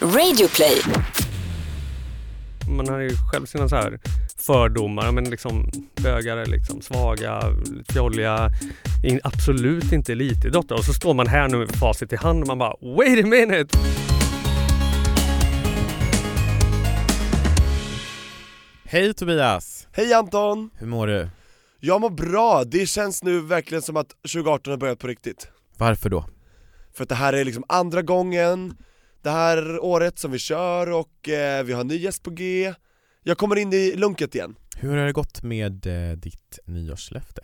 Radioplay. Man har ju själv sina så här fördomar, men liksom bögar är liksom svaga, fjolliga, in, absolut inte elitidrottare. Och så står man här nu med facit i hand och man bara wait a minute! Hej Tobias! Hej Anton! Hur mår du? Jag mår bra, det känns nu verkligen som att 2018 har börjat på riktigt. Varför då? För att det här är liksom andra gången det här året som vi kör och eh, vi har ny gäst på G. Jag kommer in i lunket igen. Hur har det gått med eh, ditt nyårslöfte?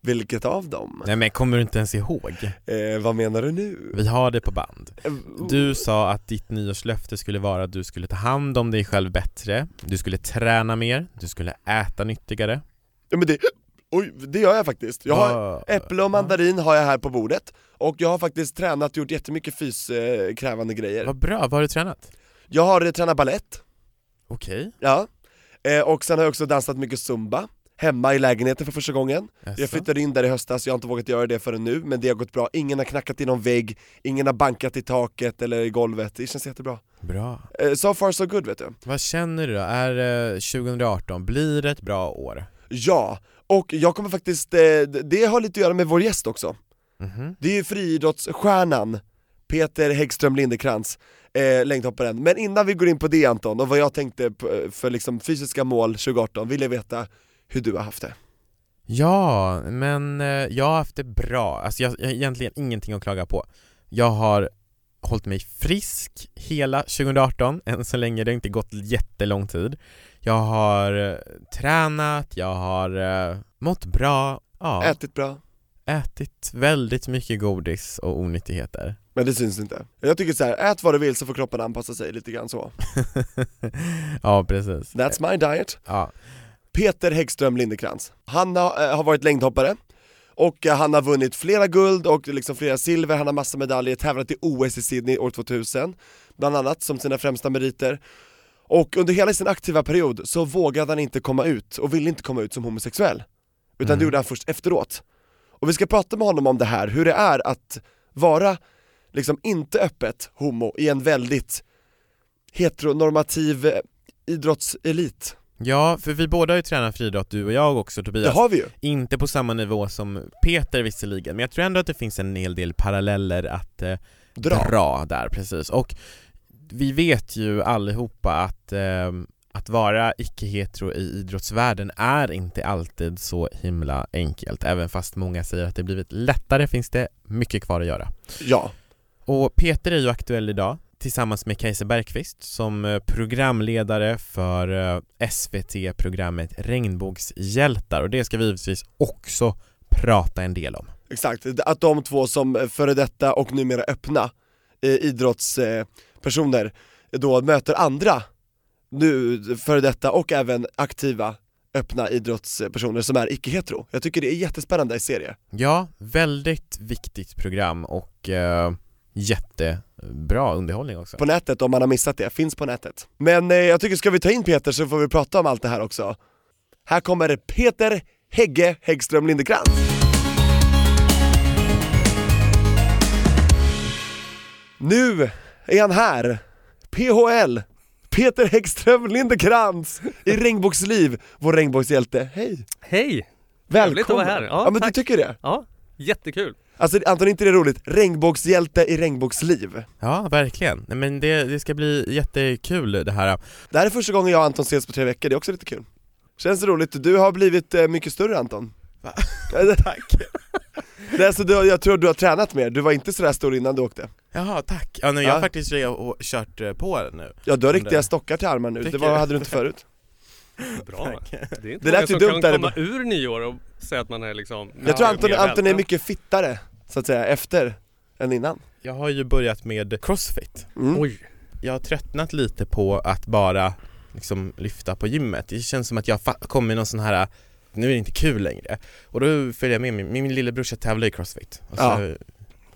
Vilket av dem? Nej men kommer du inte ens ihåg? Eh, vad menar du nu? Vi har det på band. Eh, Du sa att ditt nyårslöfte skulle vara att du skulle ta hand om dig själv bättre, du skulle träna mer, du skulle äta nyttigare. Ja men det, oj, det gör jag faktiskt. Jag har Vad- äpple och mandarin har jag här på bordet och jag har faktiskt tränat, gjort jättemycket fyskrävande grejer. Vad bra, vad har du tränat? Jag har eh, tränat ballett, Okej. ja, eh, och sen har jag också dansat mycket zumba Hemma i lägenheten för första gången. Jaså? Jag flyttade in där i höstas, jag har inte vågat göra det förrän nu, men det har gått bra. Ingen har knackat i någon vägg, ingen har bankat i taket eller i golvet, det känns jättebra. Bra. Eh, So far so good vet du. Vad känner du då? Är eh, 2018, blir det ett bra år? Ja, och jag kommer faktiskt, eh, det har lite att göra med vår gäst också. Mhm. Det är ju friidrottsstjärnan Peter Häggström Lindekrantz, eh, längdhopparen. Men innan vi går in på det Anton, och vad jag tänkte på, för liksom fysiska mål 2018, vill jag veta hur du har haft det. Ja, men eh, jag har haft det bra. Alltså jag, jag har egentligen ingenting att klaga på. Jag har hållit mig frisk hela 2018, än så länge, det har inte gått jättelång tid. Jag har eh, tränat, jag har eh, mått bra, ja, Ätit bra, ätit väldigt mycket godis och onyttigheter. men det syns inte. Jag tycker så här, ät vad du vill så får kroppen anpassa sig lite grann så. ja, precis. That's my diet. Ja, Peter Häggström Lindekrantz. Han har, eh, har varit längdhoppare, och han har vunnit flera guld och liksom flera silver, han har massa medaljer, tävlat i OS i Sydney år 2000, bland annat som sina främsta meriter. Och under hela sin aktiva period så vågade han inte komma ut, och ville inte komma ut som homosexuell. Utan det Mm. gjorde han först efteråt. Och vi ska prata med honom om det här, hur det är att vara liksom inte öppet homo i en väldigt heteronormativ eh, idrottselit. ja, för vi båda har ju tränat friidrott, du och jag också Det Tobias. har vi ju! Inte på samma nivå som Peter visserligen, men jag tror ändå att det finns en hel del paralleller att eh, Dra. dra där, precis. Och vi vet ju allihopa att, eh, att vara icke-hetero i idrottsvärlden är inte alltid så himla enkelt. Även fast många säger att det blivit lättare finns det mycket kvar att göra. Ja, Och Peter är ju aktuell idag tillsammans med Kajsa Bergqvist som eh, programledare för eh, SVT-programmet Regnbågshjältar och det ska vi givetvis också prata en del om. exakt. Att de två som före detta och numera öppna eh, idrottspersoner då möter andra nu före detta och även aktiva öppna idrottspersoner som är icke-hetero. Jag tycker det är jättespännande i serie. Ja, väldigt viktigt program och eh, jättebra underhållning också. På nätet om man har missat det, finns på nätet. Men eh, jag tycker ska vi ta in Peter så får vi prata om allt det här också. Här kommer Peter Hägge Häggström Lindekrantz. Nu är han här, PHL, Peter Häggström Lindekrantz i Regnbågsliv, vår regnbågshjälte. Hej! Hej! Välkommen! Trevligt att vara här. Ja, Ja, men tack. du tycker det? Ja, jättekul. Alltså Anton, inte det roligt? Regnbågshjälte i regnbågsliv. Ja, verkligen. Nej, men det, det ska bli jättekul det här. Det här är första gången jag och Anton ses på tre veckor, det är också lite kul. Känns det roligt? Du har blivit eh, mycket större Anton. Va? Tack! Är så du, jag tror du har tränat mer, du var inte sådär stor innan du åkte. Jaha, tack. Ja, nu, jag har Ja. faktiskt re- och kört eh, på nu. Ja du har riktiga det- stockar till armar nu, det Tycker var, du? hade du inte förut. Bra. Tack. Det är inte Det många ju som dumt kan där i komma ur nyår och säga att man är liksom Jag tror Anton, mer Anton är vältränad. mycket fittare, så att säga, efter än innan. Jag har ju börjat med crossfit. Mm. Oj, Jag har tröttnat lite på att bara liksom lyfta på gymmet. Det känns som att jag fa- kommer i någon sån här nu är det inte kul längre. Och då följer jag med min, min lillebrorsa tävlar i crossfit. Och så Ja.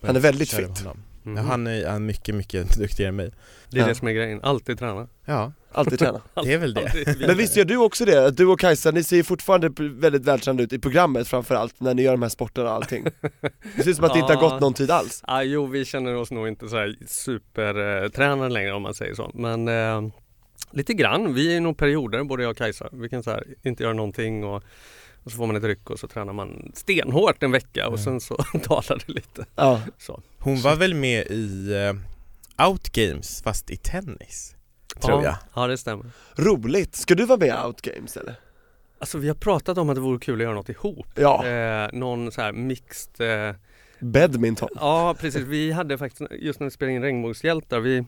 Han är väldigt fit. Mhm. Han är, han är mycket, mycket duktigare än mig Det är Ja. det som är grejen, alltid träna. Ja, Alltid träna. det är väl det. Men visst gör du också det? Du och Kajsa, ni ser ju fortfarande väldigt vältränade ut i programmet framförallt när ni gör de här sporterna och allting Det ser ut som att det inte har gått någon tid alls Ah, jo, vi känner oss nog inte så här supertränade längre om man säger så. Men eh, lite grann. Vi är nog perioder, både jag och Kajsa. Vi kan så här, inte göra någonting och, och så får man ett ryck och så tränar man stenhårt en vecka och sen så dalar det lite. Ja, Så. Hon var väl med i uh, Outgames fast i tennis? Tror ja, jag Ja, det stämmer. roligt! Ska du vara med i Outgames eller? Alltså vi har pratat om att det vore kul att göra något ihop. Ja, Eh, någon så här mixed eh, badminton. Ja precis, vi hade faktiskt just när vi spelade in Regnbågshjältar, vi,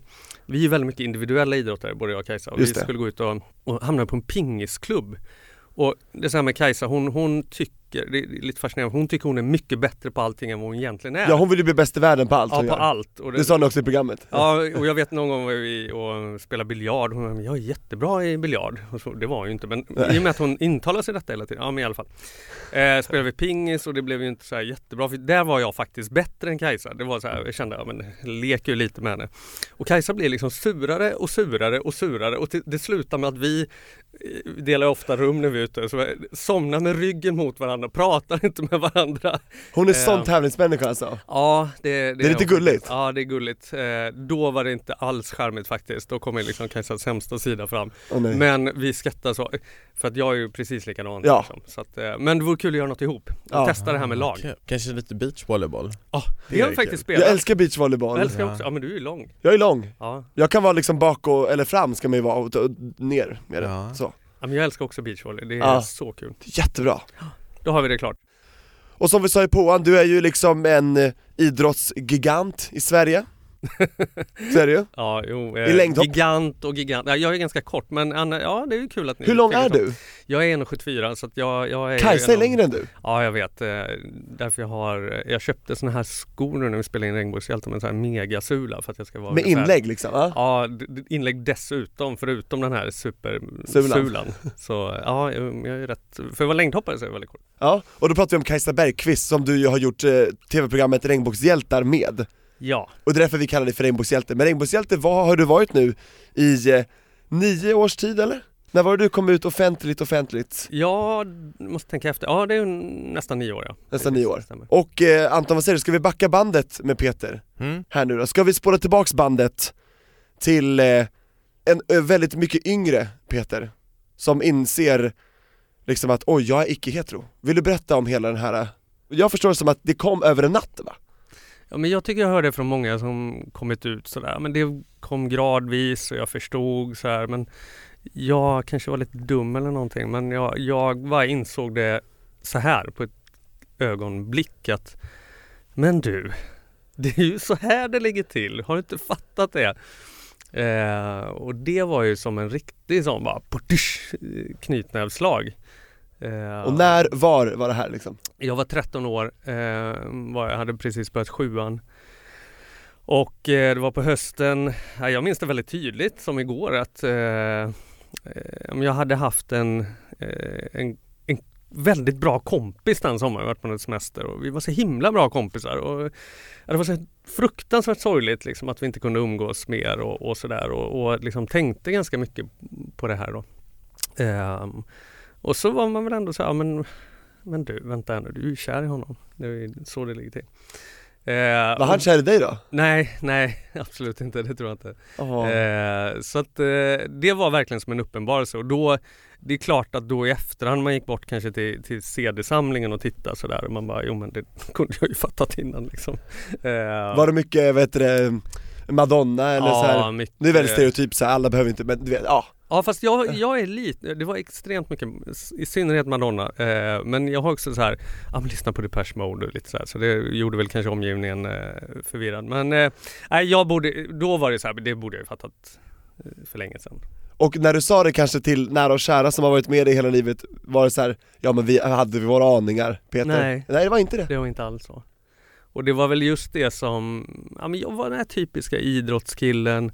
vi är väldigt mycket individuella idrottare både jag och Kajsa. Och vi skulle gå ut och, och hamna på en pingisklubb. Och det är så här med Kajsa, hon, hon tycker, det är lite fascinerande, hon tycker hon är mycket bättre på allting än vad hon egentligen är. Ja hon vill ju bli bäst i världen på allt ja hon på gör allt. Och Det sa ni också i programmet Ja, och jag vet någon gång var vi och spelade biljard. Hon sa, jag är jättebra i biljard. Så, det var hon ju inte, men Nej. i och med att hon intalar sig detta hela tiden. Ja, men i alla fall. Eh, spelade vi pingis och det blev ju inte så här jättebra. För där var jag faktiskt bättre än Kajsa. Det var så här, jag kände, ja men leker ju lite med henne. Och Kajsa blir liksom surare och surare och surare och det slutar med att vi eh, delar ofta rum när vi är ute. Så somnar med ryggen mot varandra, pratar inte med varandra. Hon är sån Eh. tävlingsmänniska alltså Ja, det, det, Det är lite gulligt. Ja, det är gulligt. Eh, då var det inte alls charmigt faktiskt. Då kommer liksom Kajsas sämsta sida fram. Nej. Men vi skrattar så. För att jag är ju precis likadan. Ja. Liksom. Så att, eh, men det vore kul att göra något ihop. Ja. Testa det här med lag. Kul. Kanske lite beachvolleyboll? Ja, Det det har är vi faktiskt spelat. Jag älskar beachvolleyboll Jag älskar också. Ja men du är ju lång. Jag är lång, Ja. jag kan vara liksom bak och, eller fram ska man ju vara och, och ner med det, Ja. så ja men jag älskar också beachvolley. Det är Ja. så kul. Jättebra! Då har vi det klart. Och som vi sa i påan, du är ju liksom en eh, idrottsgigant i Sverige Ju. Ja, jo. I längdhopp? Gigant och gigant. Ja, jag är ganska kort men Anna, ja det är ju kul att ni Hur lång är du? Jag är 1,74 så att jag, jag är Kajsa är en av- längre än du Ja jag vet, eh, därför jag har, jag köpte såna här skor nu när vi spelade in Regnbågshjältar med sån här megasula för att jag ska vara med ungefär- inlägg liksom, ja. Ja, inlägg dessutom, förutom den här Sulan. supersulan. Så ja, jag jag är rätt, för att vara längdhoppare så är jag väldigt kort. ja. Och då pratar vi om Kajsa Bergqvist som du ju har gjort eh, tv-programmet Regnbågshjältar med Ja, Och det är därför vi kallar dig för Regnbågshjälte. Men Regnbågshjälte, vad har du varit nu i eh, nio års tid eller? När var det du kom ut offentligt, offentligt? jag måste tänka efter. Ja, det är nästan nio år ja. Nästan nio år. Och eh, Anton, vad säger du? Ska vi backa bandet med Peter Mm? här nu då? Ska vi spåra tillbaks bandet till eh, en eh, väldigt mycket yngre Peter? Som inser liksom att oj, jag är icke-hetero. Vill du berätta om hela den här, eh, jag förstår det som att det kom över en natt va? Ja, men jag tycker jag hörde från många som kommit ut sådär, men det kom gradvis och jag förstod så här, men jag kanske var lite dum eller någonting, men jag, jag bara insåg det så här på ett ögonblick att men du, det är ju så här det ligger till, har du inte fattat det? Eh, och det var ju som en riktig sån bara eh, knytnävsslag. Eh, Och när, var var det här liksom? jag var 13 år, eh, var, jag hade precis börjat sjuan. Och eh, det var på hösten, ja, jag minns det väldigt tydligt som igår att eh, eh, jag hade haft en, eh, en, en väldigt bra kompis den sommaren, vi varit på en semester och vi var så himla bra kompisar. Och, det var så fruktansvärt sorgligt liksom, att vi inte kunde umgås mer och, och sådär och, och liksom tänkte ganska mycket på det här då. Och så var man väl ändå så här, ja, men men du, vänta här nu, du är ju kär i honom. Det är så det ligger till. Eh, Var han kär i dig då? Nej, nej, absolut inte. Det tror jag inte. Ja. Eh, så att eh, det var verkligen som en uppenbarelse och då det är klart att då i efterhand man gick bort kanske till, till CD-samlingen och tittade sådär och man bara, jo men det kunde jag ju fattat innan liksom. Eh, Var det mycket, vet du det, Madonna eller så här? mycket, Det är väldigt stereotyp så här, alla behöver inte, men du vet, ja Ja fast jag, jag är lite, det var extremt mycket, i synnerhet Madonna, eh, men jag har också så här, ja men lyssna på Depeche Mode och lite så här, så det gjorde väl kanske omgivningen eh, förvirrad. Men eh, jag borde, då var det så här, det borde jag ju fattat eh, för länge sedan. Och när du sa det kanske till nära och kära som har varit med dig hela livet, var det så här, ja men vi hade vi våra aningar Peter? Nej. Nej det var inte det. Det var inte alls så. Och det var väl just det som, ja men jag var den här typiska idrottskillen,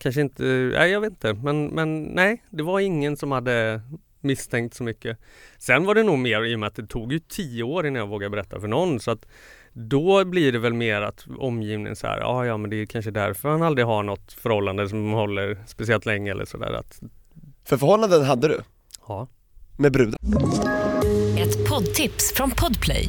kanske inte, nej jag vet inte, men, men nej, det var ingen som hade misstänkt så mycket. Sen var det nog mer i och med att det tog ju tio år innan jag vågade berätta för någon så att då blir det väl mer att omgivningen så här, ah, ja men det är kanske därför han aldrig har något förhållande som håller speciellt länge eller sådär att, För förhållanden hade du, ja. med brudar. Ett poddtips från Podplay.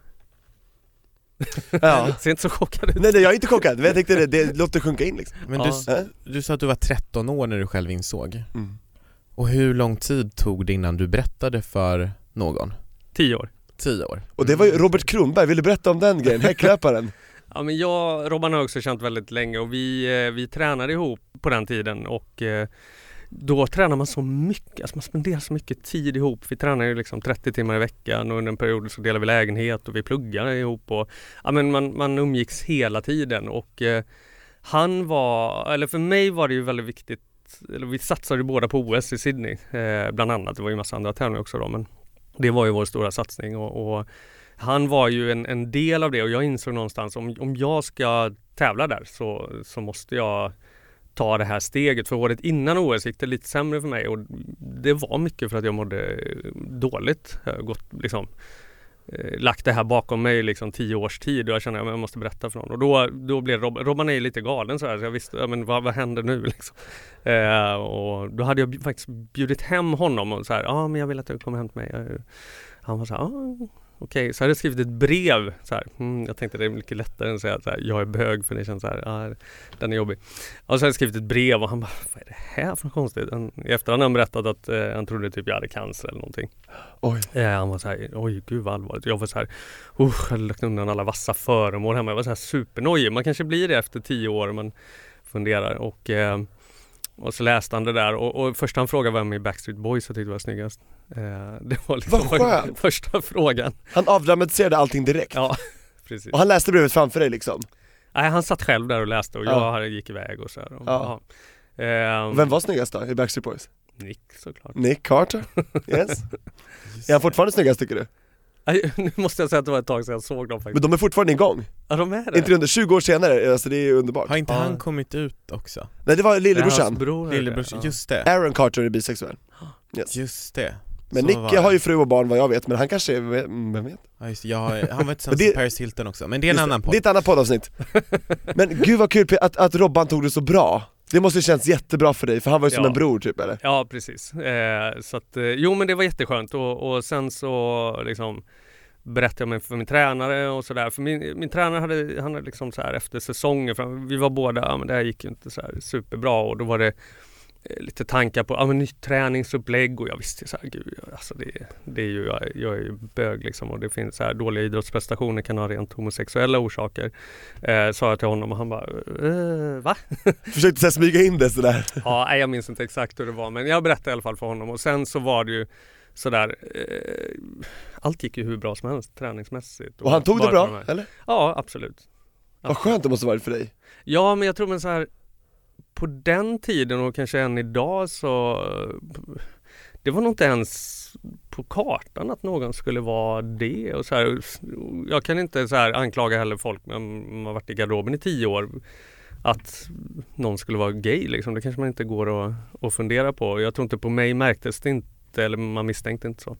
Ja. Ser inte så chockad ut. Nej, nej jag är inte chockad, men jag tänkte det, det låter sjunka in liksom. Men Ja. du, du sa att du var 13 år när du själv insåg. Mm. Och hur lång tid tog det innan du berättade för någon? Tio år. 10 år? Och det var ju Robert Kronberg, vill du berätta om den grejen? Häcklöparen? Ja men jag, Robban har också känt väldigt länge och vi, eh, vi tränade ihop på den tiden och eh, då tränar man så mycket, alltså man spenderar så mycket tid ihop. Vi tränar ju liksom 30 timmar i veckan och under en period så delar vi lägenhet och vi pluggar ihop och ja men man, man umgicks hela tiden och eh, han var, eller för mig var det ju väldigt viktigt, eller vi satsade ju båda på OS i Sydney eh, bland annat. Det var ju massa andra tävlingar också då men det var ju vår stora satsning och, och han var ju en, en del av det och jag insåg någonstans om, om jag ska tävla där så, så måste jag ta det här steget. För året innan OS gick det lite sämre för mig och det var mycket för att jag mådde dåligt. Jag har gått, liksom, eh, lagt det här bakom mig liksom tio års tid och jag kände att jag måste berätta för någon. Och då, då blev Rob, Robban är lite galen så här så jag visste, ja, men vad, vad händer nu liksom? Eh, och då hade jag faktiskt bjudit hem honom och så här, ja ah, men jag vill att du kommer hem till mig. Han var så här, ah, Okej, så hade jag skrivit ett brev. Så här. Mm, jag tänkte det är mycket lättare än att säga att jag är bög för det känns så här, ah, den är jobbig. Och så hade jag skrivit ett brev och han bara, vad är det här för något konstigt? Han, I efterhand har han berättat att eh, han trodde typ jag hade cancer eller någonting. Oj. Eh, han var så här, oj gud vad allvarligt. Jag var så här, usch, jag hade lagt undan alla vassa föremål hemma. Jag var så här supernojig. Man kanske blir det efter tio år. Man funderar och eh, och så läste han det där och, och först han frågade vem i Backstreet Boys jag tyckte var snyggast. Eh, det var liksom Vad första frågan. Han avdramatiserade allting direkt. Ja, precis. Och han läste brevet framför dig liksom. Nej, han satt själv där och läste och Ja. jag gick iväg och så här. Och, Ja. ja. Eh, Och vem var snyggast då i Backstreet Boys? Nick såklart. Nick Carter? Yes. Är han fortfarande snyggast tycker du? Nu måste jag säga att det var ett tag sedan jag såg dem faktiskt. Men de är fortfarande igång. Ja, de är det. Inte under 20 år senare, alltså det är underbart. Har inte Ja. han kommit ut också? Nej det var lillebrorsan. bror. Lillebrorsan, Ja. just det, Aaron Carter är bisexuell. Yes. just det Men Så Nick var det. har ju fru och barn vad jag vet, men han kanske är, vem vet? Ja, just, jag, har- han var Men tillsammans det- med Paris Hilton också, men det är en Just annan podd det är ett annat poddavsnitt. Men gud vad kul att, att Robban tog det så bra. Det måste ju känts jättebra för dig, för han var ju som Ja. en bror typ eller? Ja precis. Eh, så att, eh, jo men det var jätteskönt och, och sen så liksom berättade jag för min tränare och sådär. För min, min tränare hade, han hade liksom så här efter säsongen, för vi var båda, ja men det här gick ju inte så superbra och då var det lite tankar på ja, men nytt träningsupplägg och jag visste så här, gud, alltså det, det är ju, jag, jag är ju bög liksom och det finns så här dåliga idrottsprestationer kan ha rent homosexuella orsaker. Eh, sa jag till honom och han bara, eh, va? Försökte så här smyga in det sådär. Ja, nej, jag minns inte exakt hur det var men jag berättade i alla fall för honom och sen så var det ju sådär eh, Allt gick ju hur bra som helst träningsmässigt. Och han tog det bra, eller? Ja, absolut. Vad skönt det måste varit för dig. Ja, men jag tror men så här på den tiden och kanske än idag så det var nog inte ens på kartan att någon skulle vara det och så här, Jag kan inte så här anklaga heller folk som har varit i garderoben i tio år att någon skulle vara gay liksom. Det kanske man inte går och att fundera på. Jag tror inte på mig märktes det inte eller man misstänkte inte så.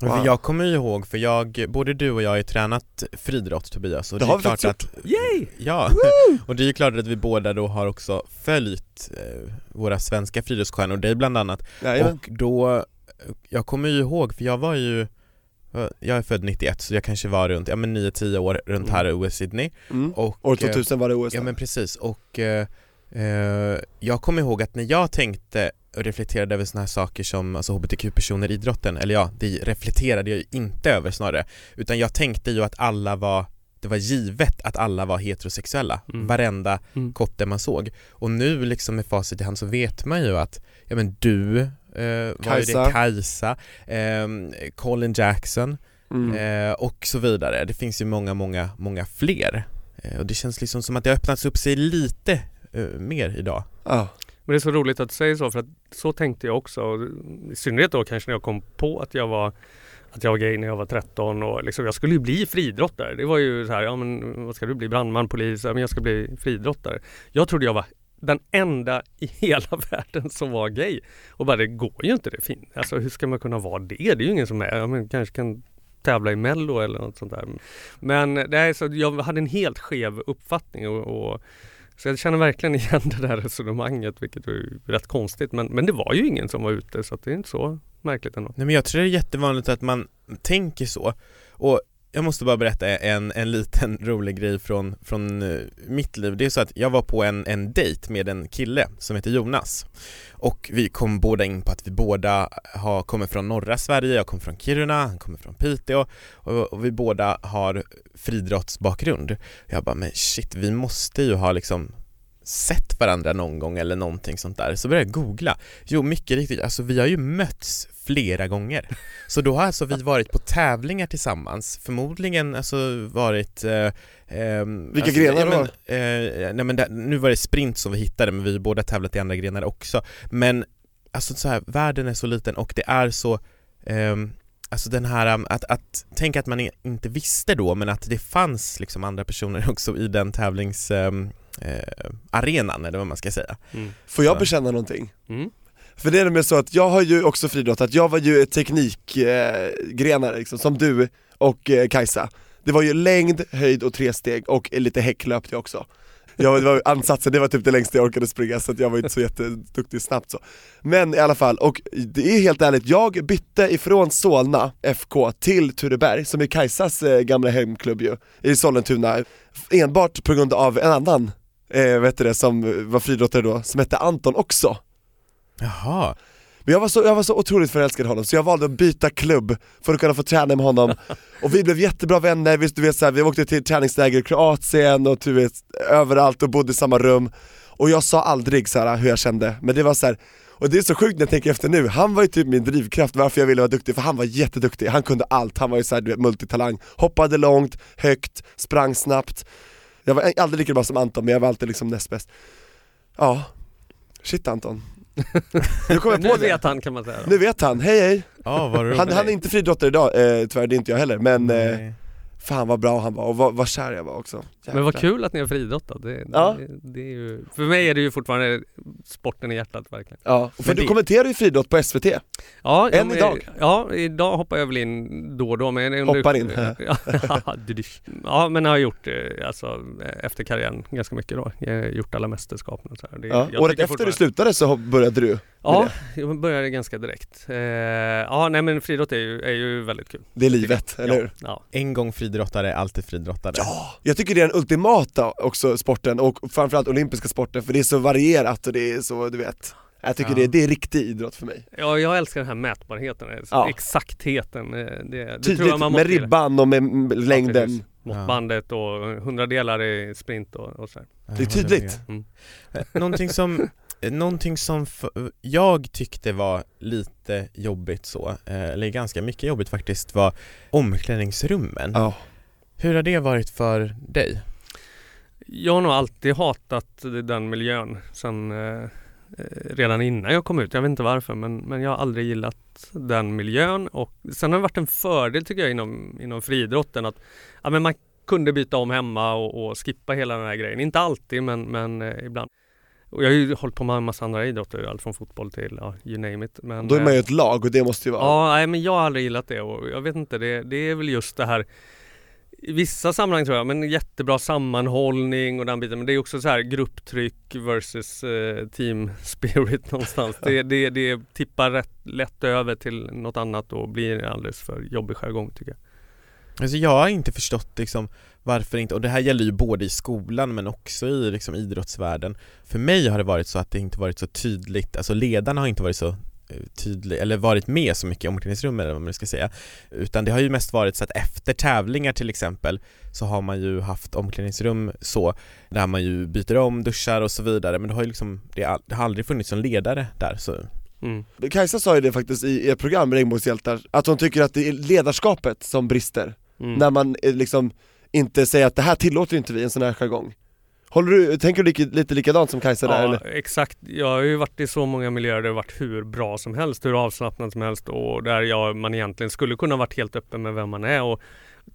Wow. För jag kommer ju ihåg, för jag, både du och jag har ju tränat friidrott Tobias och Det det, har är vi klart att Yay! Ja, och det är ju klart att vi båda då har också följt eh, våra svenska friidrottsstjärnor, dig bland annat Jajamän. Och då, jag kommer ju ihåg, för jag var ju jag är född 91 så jag kanske var runt, ja men 9-10 år runt här i OS Sydney Mm. och, År eh, 2000 var det OS Ja men precis och eh, eh, jag kommer ihåg att när jag tänkte och reflekterade över såna här saker som alltså hbtq-personer i idrotten, eller ja, det reflekterade jag ju inte över snarare, utan jag tänkte ju att alla var det var givet att alla var heterosexuella, Mm. varenda Mm. kotte man såg. Och nu liksom med facit i hand så vet man ju att, ja men du eh, Kajsa. det, Kajsa, ehm, Colin Jackson Mm. eh, och så vidare. Det finns ju många, många, många fler Eh, och det känns liksom som att det har öppnats upp sig lite eh, mer idag. Ja. Men det är så roligt att du säger så för att så tänkte jag också. Och I synnerhet då kanske när jag kom på att jag var att jag var gay när jag var 13 och liksom, jag skulle ju bli friidrottare. Det var ju så här, ja men vad ska du bli? Brandman, polis? Ja, men jag ska bli friidrottare. Jag trodde jag var den enda i hela världen som var gay. Och bara det går ju inte det fint. Alltså hur ska man kunna vara det? Det är ju ingen som är, ja, men kanske kan tävla i mello eller något sånt där. Men det är så, jag hade en helt skev uppfattning och, och så jag känner verkligen igen det där resonemanget vilket är rätt konstigt men, men det var ju ingen som var ute så att det är inte så märkligt ändå. Nej men jag tror det är jättevanligt att man tänker så och jag måste bara berätta en, en liten rolig grej från, från eh, mitt liv. Det är så att jag var på en, en dejt med en kille som heter Jonas och vi kom båda in på att vi båda har, kommer från norra Sverige, jag kommer från Kiruna, han kommer från Piteå och, och vi båda har friidrottsbakgrund. Jag bara, men shit, vi måste ju ha liksom sett varandra någon gång eller någonting sånt där. Så började jag googla. Jo, mycket riktigt, alltså vi har ju mötts flera gånger. Så då har alltså vi varit på tävlingar tillsammans, förmodligen alltså varit eh, eh, Vilka alltså, grenar då? eh, nej men där, nu var det sprint som vi hittade men vi har båda tävlat i andra grenar också. Men alltså så här, världen är så liten och det är så ehm, Alltså den här, um, att, att tänka att man inte visste då men att det fanns liksom andra personer också i den tävlings um, eh, arenan eller vad man ska säga. Mm. Får jag bekänna någonting? Mm. För det är nämligen så att jag har ju också friidrottat, jag var ju teknikgrenare eh, liksom, som du och eh, Kajsa. Det var ju längd, höjd och tresteg och lite häck löpte jag också. Jag, det var ansatsen, det var typ det längsta jag orkade springa så att jag var inte så jätteduktig snabbt så. Men i alla fall, och det är helt ärligt, jag bytte ifrån Solna FK till Tureberg, som är Kajsas eh, gamla hemklubb ju, i Sollentuna. Enbart på grund av en annan, eh, vet du det, som var friidrottare då, som hette Anton också. Jaha, men jag var, så, jag var så otroligt förälskad i honom, så jag valde att byta klubb för att kunna få träna med honom. Och vi blev jättebra vänner, vi, du vet, så här, vi åkte till träningsläger i Kroatien och du vet, överallt och bodde i samma rum. Och jag sa aldrig så här, hur jag kände, men det var så här, och det är så sjukt när jag tänker efter nu, han var ju typ min drivkraft varför jag ville vara duktig, för han var jätteduktig, han kunde allt, han var ju såhär du vet, multitalang, hoppade långt, högt, sprang snabbt. Jag var aldrig lika bra som Anton, men jag var alltid liksom näst bäst. Ja, shit Anton Nu kom jag Nu på det, vet han kan man säga. Då. nu vet han, hej hej! ja vad roligt. Han, han är inte friidrottare idag, eh, tyvärr det är inte jag heller, men eh, Nej. Fan vad bra han var och vad, vad kär jag var också Men vad kul att ni har friidrottat. Det, Ja. det, det är ju, för mig är det ju fortfarande sporten i hjärtat verkligen. Ja, för Men du det- kommenterar ju friidrott på SVT, Ja, Än men- idag? Ja, idag hoppar jag väl in då och då. Men Hoppar in. ja, men jag har gjort eh, alltså, efter karriären ganska mycket då. Jag har gjort alla mästerskapen och så här. Det, ja. året efter du slutade så började du Ja, jag började ganska direkt. Eh, ja, nej men friidrott är ju, är ju väldigt kul. Det är livet, eller ja, hur? Ja. En gång friidrottare, alltid friidrottare. Ja, jag tycker det är den ultimata också sporten och framförallt olympiska sporten för det är så varierat och det är så, du vet Jag tycker Ja. det, det är riktig idrott för mig Ja, jag älskar den här mätbarheten, eh, Ja. exaktheten. eh, Det, det tror Tydligt jag man med ribban och med m- Ja, längden. Måttbandet och hundradelar i sprint och, och så här. Det är tydligt. Mm. Någonting som, någonting som jag tyckte var lite jobbigt så, eh, eller ganska mycket jobbigt faktiskt, var omklädningsrummen. Ja, Hur har det varit för dig? Jag har nog alltid hatat den miljön sen eh, eh, redan innan jag kom ut. Jag vet inte varför men, men jag har aldrig gillat den miljön och sen har det varit en fördel tycker jag inom, inom friidrotten att ja, men man kunde byta om hemma och, och skippa hela den här grejen. Inte alltid men, men eh, ibland. Och jag har ju hållit på med en massa andra idrotter, allt från fotboll till ja, you name it. Men, då är man ju eh, ett lag och det måste ju vara Ja, nej, men jag har aldrig gillat det och jag vet inte, det, det är väl just det här i vissa sammanhang tror jag, men jättebra sammanhållning och den biten. Men det är också så här grupptryck versus eh, team spirit någonstans. Det, det, det tippar rätt lätt över till något annat och blir alldeles för jobbig jargong tycker jag. Alltså jag har inte förstått liksom varför inte, och det här gäller ju både i skolan men också i liksom idrottsvärlden. För mig har det varit så att det inte varit så tydligt, alltså ledarna har inte varit så eh, tydlig, eller varit med så mycket i omklädningsrummet eller vad man ska säga. Utan det har ju mest varit så att efter tävlingar till exempel så har man ju haft omklädningsrum så Där man ju byter om, duschar och så vidare. Men det har ju liksom, det har, det har aldrig funnits någon ledare där så. Mm. Kajsa sa ju det faktiskt i ett program, Regnbågshjältar, att hon tycker att det är ledarskapet som brister Mm. När man eh, liksom inte säga att det här tillåter inte vi, en sån här jargong? Håller du, tänker du lika, lite likadant som Kajsa där Ja, eller? exakt. Jag har ju varit i så många miljöer där det har varit hur bra som helst, hur avslappnat som helst och där jag, man egentligen skulle kunna varit helt öppen med vem man är. Och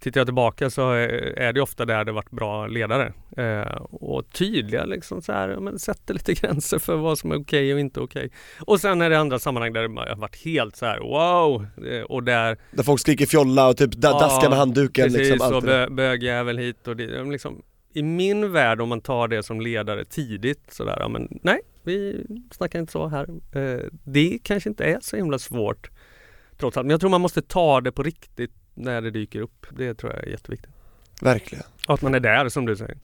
tittar jag tillbaka så är det ofta där det varit bra ledare. Eh, och tydliga liksom så här, men sätter lite gränser för vad som är okej och inte okej. Och sen är det andra sammanhang där det har varit helt så här wow! Eh, och där Där folk skriker fjolla och typ Ja, daskar med handduken Precis, liksom, där. bö, bögjävel hit och dit. Liksom, I min värld om man tar det som ledare tidigt sådär, ja, men nej, vi snackar inte så här. Eh, det kanske inte är så himla svårt trots allt. Men jag tror man måste ta det på riktigt när det dyker upp. Det tror jag är jätteviktigt. Verkligen. Och att man är där som du säger.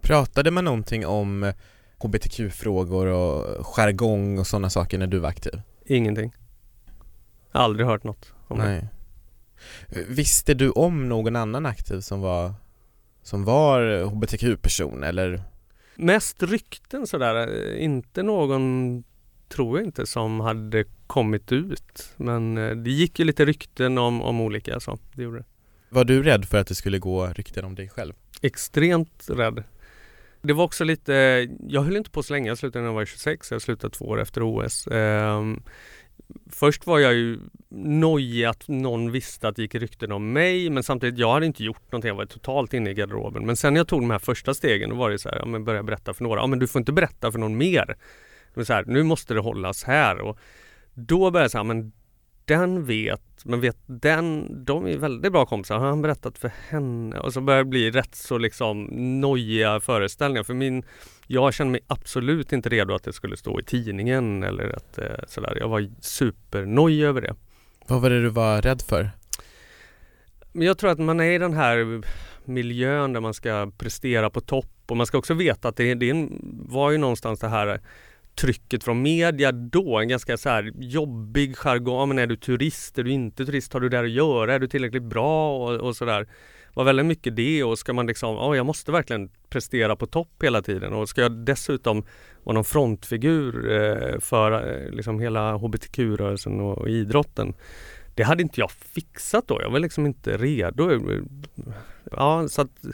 Pratade man någonting om hbtq-frågor och jargong och sådana saker när du var aktiv? Ingenting. Aldrig hört något om det. Nej. Visste du om någon annan aktiv som var, som var hbtq-person eller? Mest rykten sådär. eh, Inte någon, tror jag inte, som hade kommit ut. Men eh, det gick ju lite rykten om, om olika så. Det gjorde det. Var du rädd för att det skulle gå rykten om dig själv? extremt rädd. Det var också lite, jag höll inte på så länge, jag slutade när jag var 26, jag slutade två år efter OS. Ehm, först var jag ju nojig att någon visste att det gick rykten om mig men samtidigt, jag hade inte gjort någonting, jag var totalt inne i garderoben. Men sen när jag tog de här första stegen, då var det så här, ja men börja berätta för några, ja men du får inte berätta för någon mer. Det så här, nu måste det hållas här och då började jag säga, men den vet, men vet den, de är väldigt bra kompisar, har han berättat för henne? Och så börjar det bli rätt så liksom nojiga föreställningar. För min, jag kände mig absolut inte redo att det skulle stå i tidningen eller att eh, sådär. Jag var supernojig över det. Vad var det du var rädd för? Men jag tror att man är i den här miljön där man ska prestera på topp och man ska också veta att det, det var ju någonstans det här trycket från media då, en ganska så här jobbig jargong. Men är du turist, är du inte turist, har du där att göra, är du tillräckligt bra och, och sådär. Det var väldigt mycket det och ska man liksom, ja jag måste verkligen prestera på topp hela tiden och ska jag dessutom vara någon frontfigur eh, för eh, liksom hela hbtq-rörelsen och, och idrotten. Det hade inte jag fixat då, jag var liksom inte redo. Ja, så att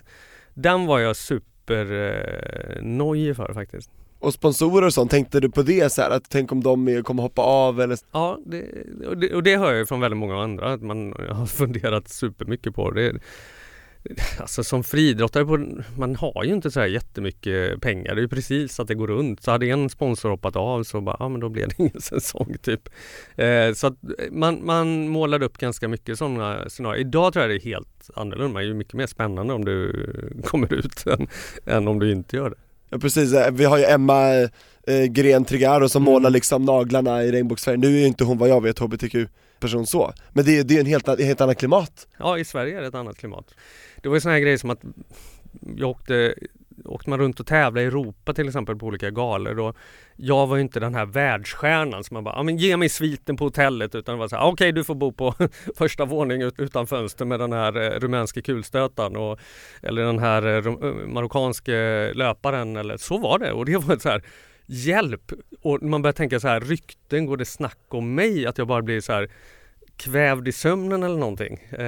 den var jag supernojig eh, för faktiskt. Och sponsorer och sånt, tänkte du på det så här, att tänk om de kommer hoppa av eller? Ja, det, och, det, och det hör jag ju från väldigt många andra att man har funderat supermycket på. Det, alltså som friidrottare, på, man har ju inte så här jättemycket pengar. Det är ju precis att det går runt. Så hade en sponsor hoppat av så bara, ja men då blev det ingen säsong typ. Eh, så att eh, man, man målade upp ganska mycket sådana scenarier. Idag tror jag det är helt annorlunda. Det är ju mycket mer spännande om du kommer ut än, än om du inte gör det. Ja precis, vi har ju Emma eh, Gren Trigaro som Mm. målar liksom naglarna i regnbågsfärg, nu är ju inte hon vad jag vet hbtq-person så, men det, är- det är en helt, helt annat klimat. Ja, i Sverige är det ett annat klimat. Det var ju såna här grejer som att jag åkte, åkte man runt och tävlade i Europa till exempel på olika galor då. Jag var ju inte den här världsstjärnan som man bara, ja men ge mig sviten på hotellet utan det var så här, okej du får bo på första våningen utan fönster med den här eh, rumänske kulstötaren och eller den här eh, eh, marockanske löparen eller så var det och det var så här hjälp och man börjar tänka så här rykten, går det snack om mig att jag bara blir så här kvävd i sömnen eller någonting. Eh,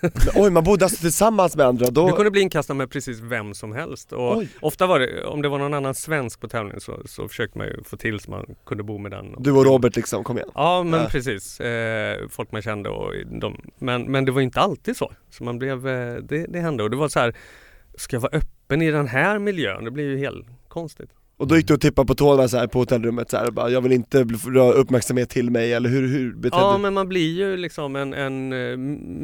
Men, oj, man bodde alltså tillsammans med andra, Du då, kunde bli inkastad med precis vem som helst. Och Oj. ofta var det, om det var någon annan svensk på tävlingen så, så försökte man ju få till så man kunde bo med den. du och Robert liksom, kom igen. Ja men Ja. precis. Eh, folk man kände och de, men, men det var inte alltid så. Så man blev, eh, det, det hände och det var så här, ska jag vara öppen i den här miljön? Det blir ju helt konstigt. Och då gick du och tippade på tårna så här på hotellrummet så här, bara, jag vill inte dra uppmärksamhet till mig, eller hur, hur betedde Ja du? men man blir ju liksom en, en eh,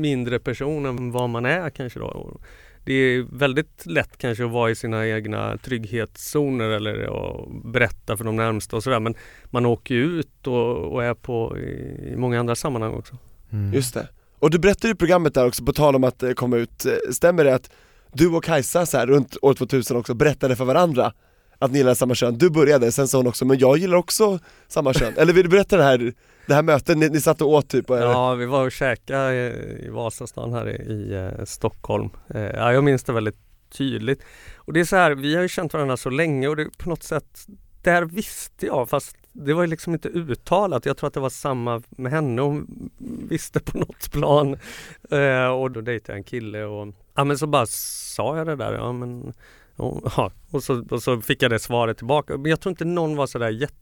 mindre person än vad man är kanske då. Och Det är väldigt lätt kanske att vara i sina egna trygghetszoner eller att berätta för de närmsta och sådär men man åker ju ut och, och är på i, i många andra sammanhang också. Mm. Just det. Och du berättade i programmet där också, på tal om att eh, komma ut, eh, stämmer det att du och Kajsa så här, runt år 2000 också berättade för varandra att ni gillar samma kön? Du började, sen sa hon också, men jag gillar också samma kön. Eller vill du berätta det här, det här mötet, ni, ni satt och åt typ? Och, Ja vi var och käkade i, i Vasastan här i, i eh, Stockholm. Eh, ja, jag minns det väldigt tydligt. Och det är så här, vi har ju känt varandra så länge och det på något sätt där visste jag fast det var ju liksom inte uttalat. Jag tror att det var samma med henne. Hon visste på något plan. Eh, och då dejtade jag en kille och Ja men så bara sa jag det där, ja men ja, och, så, och så fick jag det svaret tillbaka. Men jag tror inte någon var sådär jätte,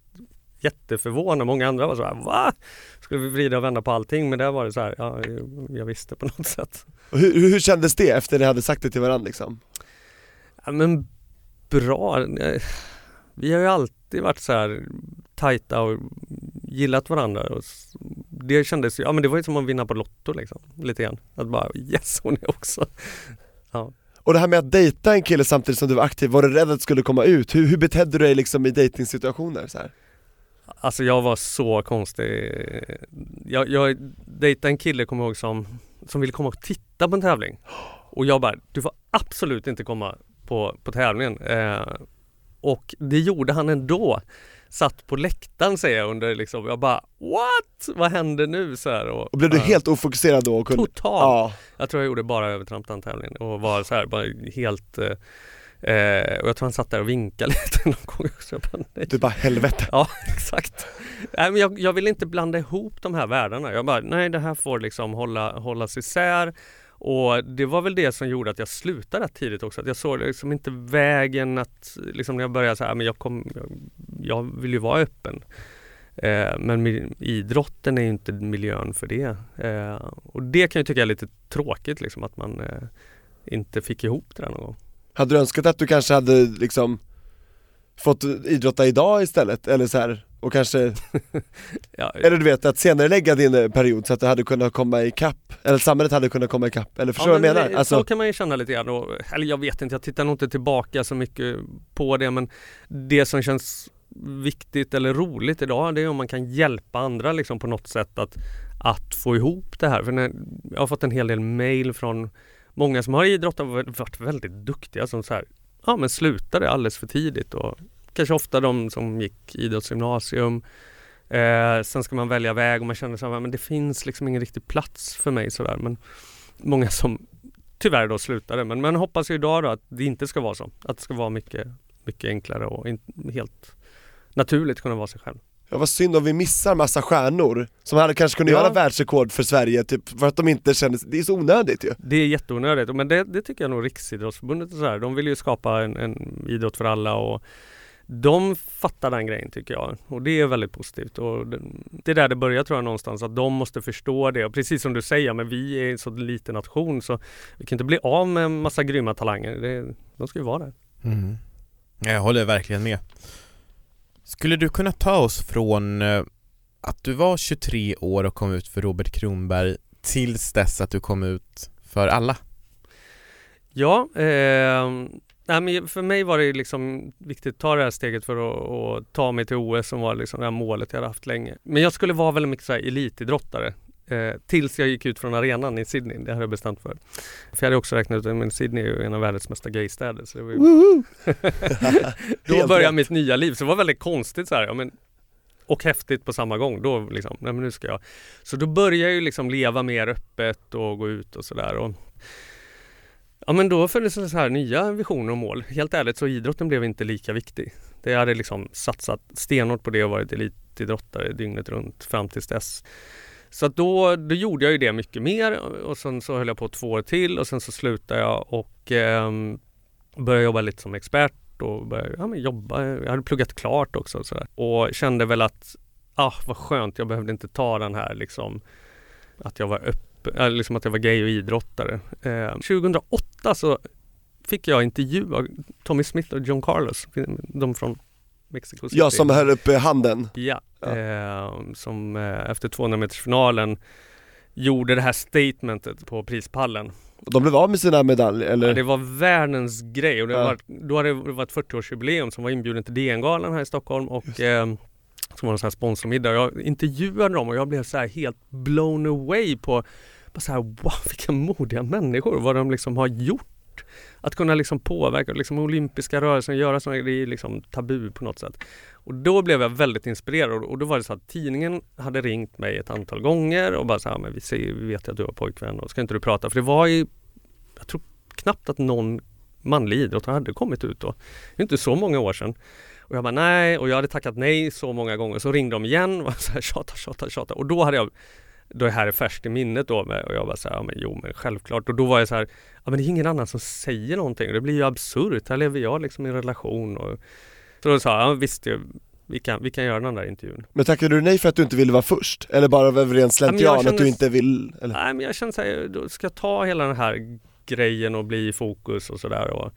jätteförvånad. Många andra var såhär, va? Skulle vi vrida och vända på allting? Men där var det så här, ja jag visste på något sätt. Och hur, hur kändes det efter ni hade sagt det till varandra liksom? Ja men bra. Vi har ju alltid varit så här tajta och gillat varandra. Och det kändes ja men det var ju som att vinna på Lotto liksom, lite grann. Att bara yes hon är också. Ja. Och det här med att dejta en kille samtidigt som du var aktiv, var du rädd att det skulle komma ut? Hur, hur betedde du dig liksom i dejtingsituationer så här? Alltså jag var så konstig. Jag, jag dejtade en kille, kommer jag ihåg, som, som ville komma och titta på en tävling. Och jag bara, du får absolut inte komma på, på tävlingen. Eh, och det gjorde han ändå. Satt på läktaren säger jag under liksom, jag bara What? Vad händer nu? Så här, och, och blev du uh, helt ofokuserad då? Kunde... Totalt! Ja. Jag tror jag gjorde bara övertramp den tävlingen och var så här, bara helt uh, Eh, och jag tror han satt där och vinkade lite någon gång också. Bara, nej. Du bara helvete. Ja exakt. Nej, men jag, jag, vill inte blanda ihop de här världarna. Jag bara, nej det här får liksom hålla, hållas isär. Och det var väl det som gjorde att jag slutade rätt tidigt också. Att jag såg liksom inte vägen att, liksom när jag började så här, men jag, kom, jag, jag vill ju vara öppen. Eh, men idrotten är ju inte miljön för det. Eh, och det kan jag tycka är lite tråkigt liksom att man eh, inte fick ihop det där någon gång. Hade du önskat att du kanske hade liksom fått idrotta idag istället? Eller så här, och kanske, ja, eller du vet att senare lägga din eh, period så att du hade kunnat komma ikapp, eller samhället hade kunnat komma ikapp, eller förstår du ja, vad jag menar? Alltså... Så kan man ju känna lite grann, och, eller jag vet inte, jag tittar nog inte tillbaka så mycket på det men det som känns viktigt eller roligt idag det är om man kan hjälpa andra liksom på något sätt att, att få ihop det här. För när, jag har fått en hel del mail från många som har idrottat och varit väldigt duktiga som så här, ja men slutade alldeles för tidigt och kanske ofta de som gick idrottsgymnasium. Eh, sen ska man välja väg och man känner så här, men det finns liksom ingen riktig plats för mig sådär. Men många som tyvärr då slutade. Men man hoppas ju idag då att det inte ska vara så. Att det ska vara mycket, mycket enklare och in, helt naturligt kunna vara sig själv. Ja vad synd om vi missar massa stjärnor som hade kanske kunnat ja. göra världsrekord för Sverige, typ för att de inte känner, det är så onödigt ju Det är jätteonödigt, men det, det tycker jag nog Riksidrottsförbundet och så här. de vill ju skapa en, en idrott för alla och de fattar den grejen tycker jag och det är väldigt positivt och det är där det börjar tror jag någonstans att de måste förstå det och precis som du säger, men vi är en så liten nation så vi kan inte bli av med en massa grymma talanger. Det, de ska ju vara där. Mm. Jag håller verkligen med. Skulle du kunna ta oss från eh, att du var 23 år och kom ut för Robert Kronberg tills dess att du kom ut för alla? Ja, eh, nej, men för mig var det liksom viktigt att ta det här steget för att, att ta mig till OS som var liksom det här målet jag hade haft länge. Men jag skulle vara väldigt mycket så här elitidrottare. Eh, tills jag gick ut från arenan i Sydney, det hade jag bestämt för. För jag hade också räknat ut att Sydney är ju en av världens mesta gaystäder. Så det var ju... Då började mitt nya liv, så det var väldigt konstigt så här, ja, men, och häftigt på samma gång. Då liksom, nej men nu ska jag. Så då började jag ju liksom leva mer öppet och gå ut och sådär. Ja men då föddes det så här nya visioner och mål. Helt ärligt så idrotten blev inte lika viktig. Det hade liksom satsat stenhårt på det och varit elitidrottare dygnet runt fram tills dess. Så då, då gjorde jag ju det mycket mer och sen så höll jag på två år till och sen så slutade jag och eh, började jobba lite som expert och började ja, men jobba. Jag hade pluggat klart också och, sådär. och kände väl att ah, vad skönt, jag behövde inte ta den här liksom att jag var öppen, liksom att jag var gay och idrottare. Eh, 2008 så fick jag intervjua Tommy Smith och John Carlos, de från Mexico City. Ja, som höll upp handen. Ja, ja. Eh, som eh, efter 200 metersfinalen gjorde det här statementet på prispallen. De blev av med sina medaljer eller? Ja, det var världens grej och det ja. var, då hade det varit 40-årsjubileum som var inbjuden till DN-galan här i Stockholm och eh, som var en sån här sponsormiddag. Jag intervjuade dem och jag blev så här helt blown away på bara så här, wow vilka modiga människor, vad de liksom har gjort att kunna liksom påverka liksom olympiska rörelsen, göra sådana det är liksom tabu på något sätt. Och då blev jag väldigt inspirerad och då var det så att tidningen hade ringt mig ett antal gånger och bara så här, men vi, ser, vi vet ju att du har pojkvän och ska inte du prata? För det var ju, jag tror knappt att någon manlig idrottare hade kommit ut då. Det är inte så många år sedan. Och jag bara nej och jag hade tackat nej så många gånger. Så ringde de igen och så här, tjata, tjata, tjata. Och då hade jag då det här är färskt i minnet då med, och jag bara så här, ja men jo men självklart och då var jag så här, ja men det är ingen annan som säger någonting det blir ju absurt, här lever jag liksom i en relation och så då sa jag, ja visst vi kan, vi kan göra den där intervjun. Men tackade du nej för att du inte ville vara först? Eller bara av ren slentrian att du inte vill? Eller? Nej men jag kände såhär, då ska jag ta hela den här grejen och bli i fokus och sådär.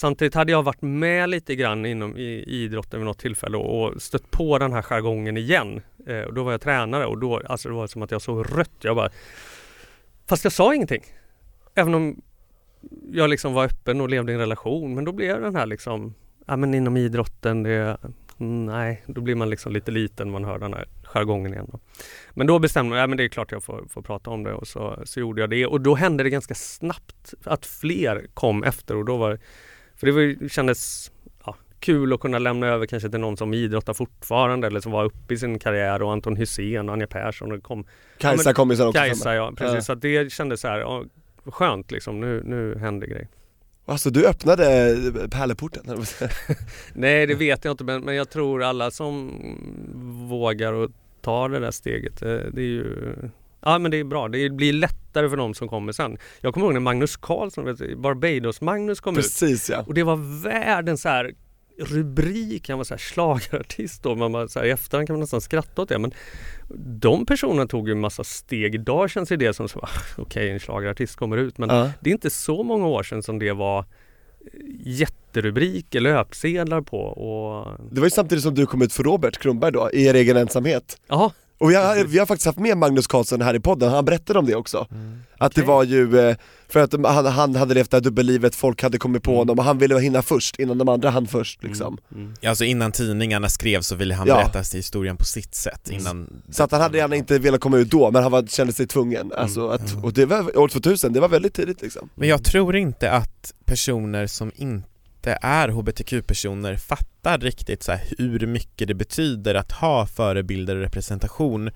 Samtidigt hade jag varit med lite grann inom i, idrotten vid något tillfälle och stött på den här jargongen igen. Eh, och då var jag tränare och då, alltså det var som att jag såg rött. Jag bara, fast jag sa ingenting. Även om jag liksom var öppen och levde i en relation. Men då blev den här liksom, ja men inom idrotten, det, nej, då blir man liksom lite liten man hör den här jargongen igen. Då. Men då bestämde jag, ja men det är klart jag får, får prata om det och så, så gjorde jag det. Och då hände det ganska snabbt att fler kom efter och då var för det var, kändes ja, kul att kunna lämna över kanske till någon som idrottar fortfarande eller som var uppe i sin karriär och Anton Hussein och Anja Persson. Och kom, Kajsa ja, kom ju sen också. Kajsa ja, precis. Så det kändes så här, ja, skönt liksom, nu, nu händer grejer. Alltså du öppnade pärleporten? Nej det vet jag inte men, men jag tror alla som vågar och tar det där steget, det, eh, det är ju Ja men det är bra, det blir lättare för de som kommer sen. Jag kommer ihåg när Magnus Carlsson, Barbados-Magnus kom Precis, ut. Ja. Och det var världens så här rubrik, han var så här slagartist då. Man bara, så här, I efterhand kan man nästan skratta åt det men de personerna tog ju en massa steg. Idag känns det som så, okej okay, en slagartist kommer ut men ja. det är inte så många år sedan som det var jätterubriker, löpsedlar på och... Det var ju samtidigt som du kom ut för Robert Kronberg då, i er egen ensamhet. Ja, och vi har, vi har faktiskt haft med Magnus Carlsson här i podden, han berättade om det också. Mm. Att det var ju, eh, för att han, han hade levt det här dubbellivet, folk hade kommit på mm. honom och han ville hinna först innan de andra hann först liksom. Mm. mm. Alltså innan tidningarna skrev så ville han ja. berätta historien på sitt sätt mm. innan Så att han hade gärna inte velat komma ut då, men han var, kände sig tvungen. Alltså att, och det var år 2000, det var väldigt tidigt liksom. Men jag tror inte att personer som inte inte är hbtq-personer fattar riktigt så hur mycket det betyder att ha förebilder och representation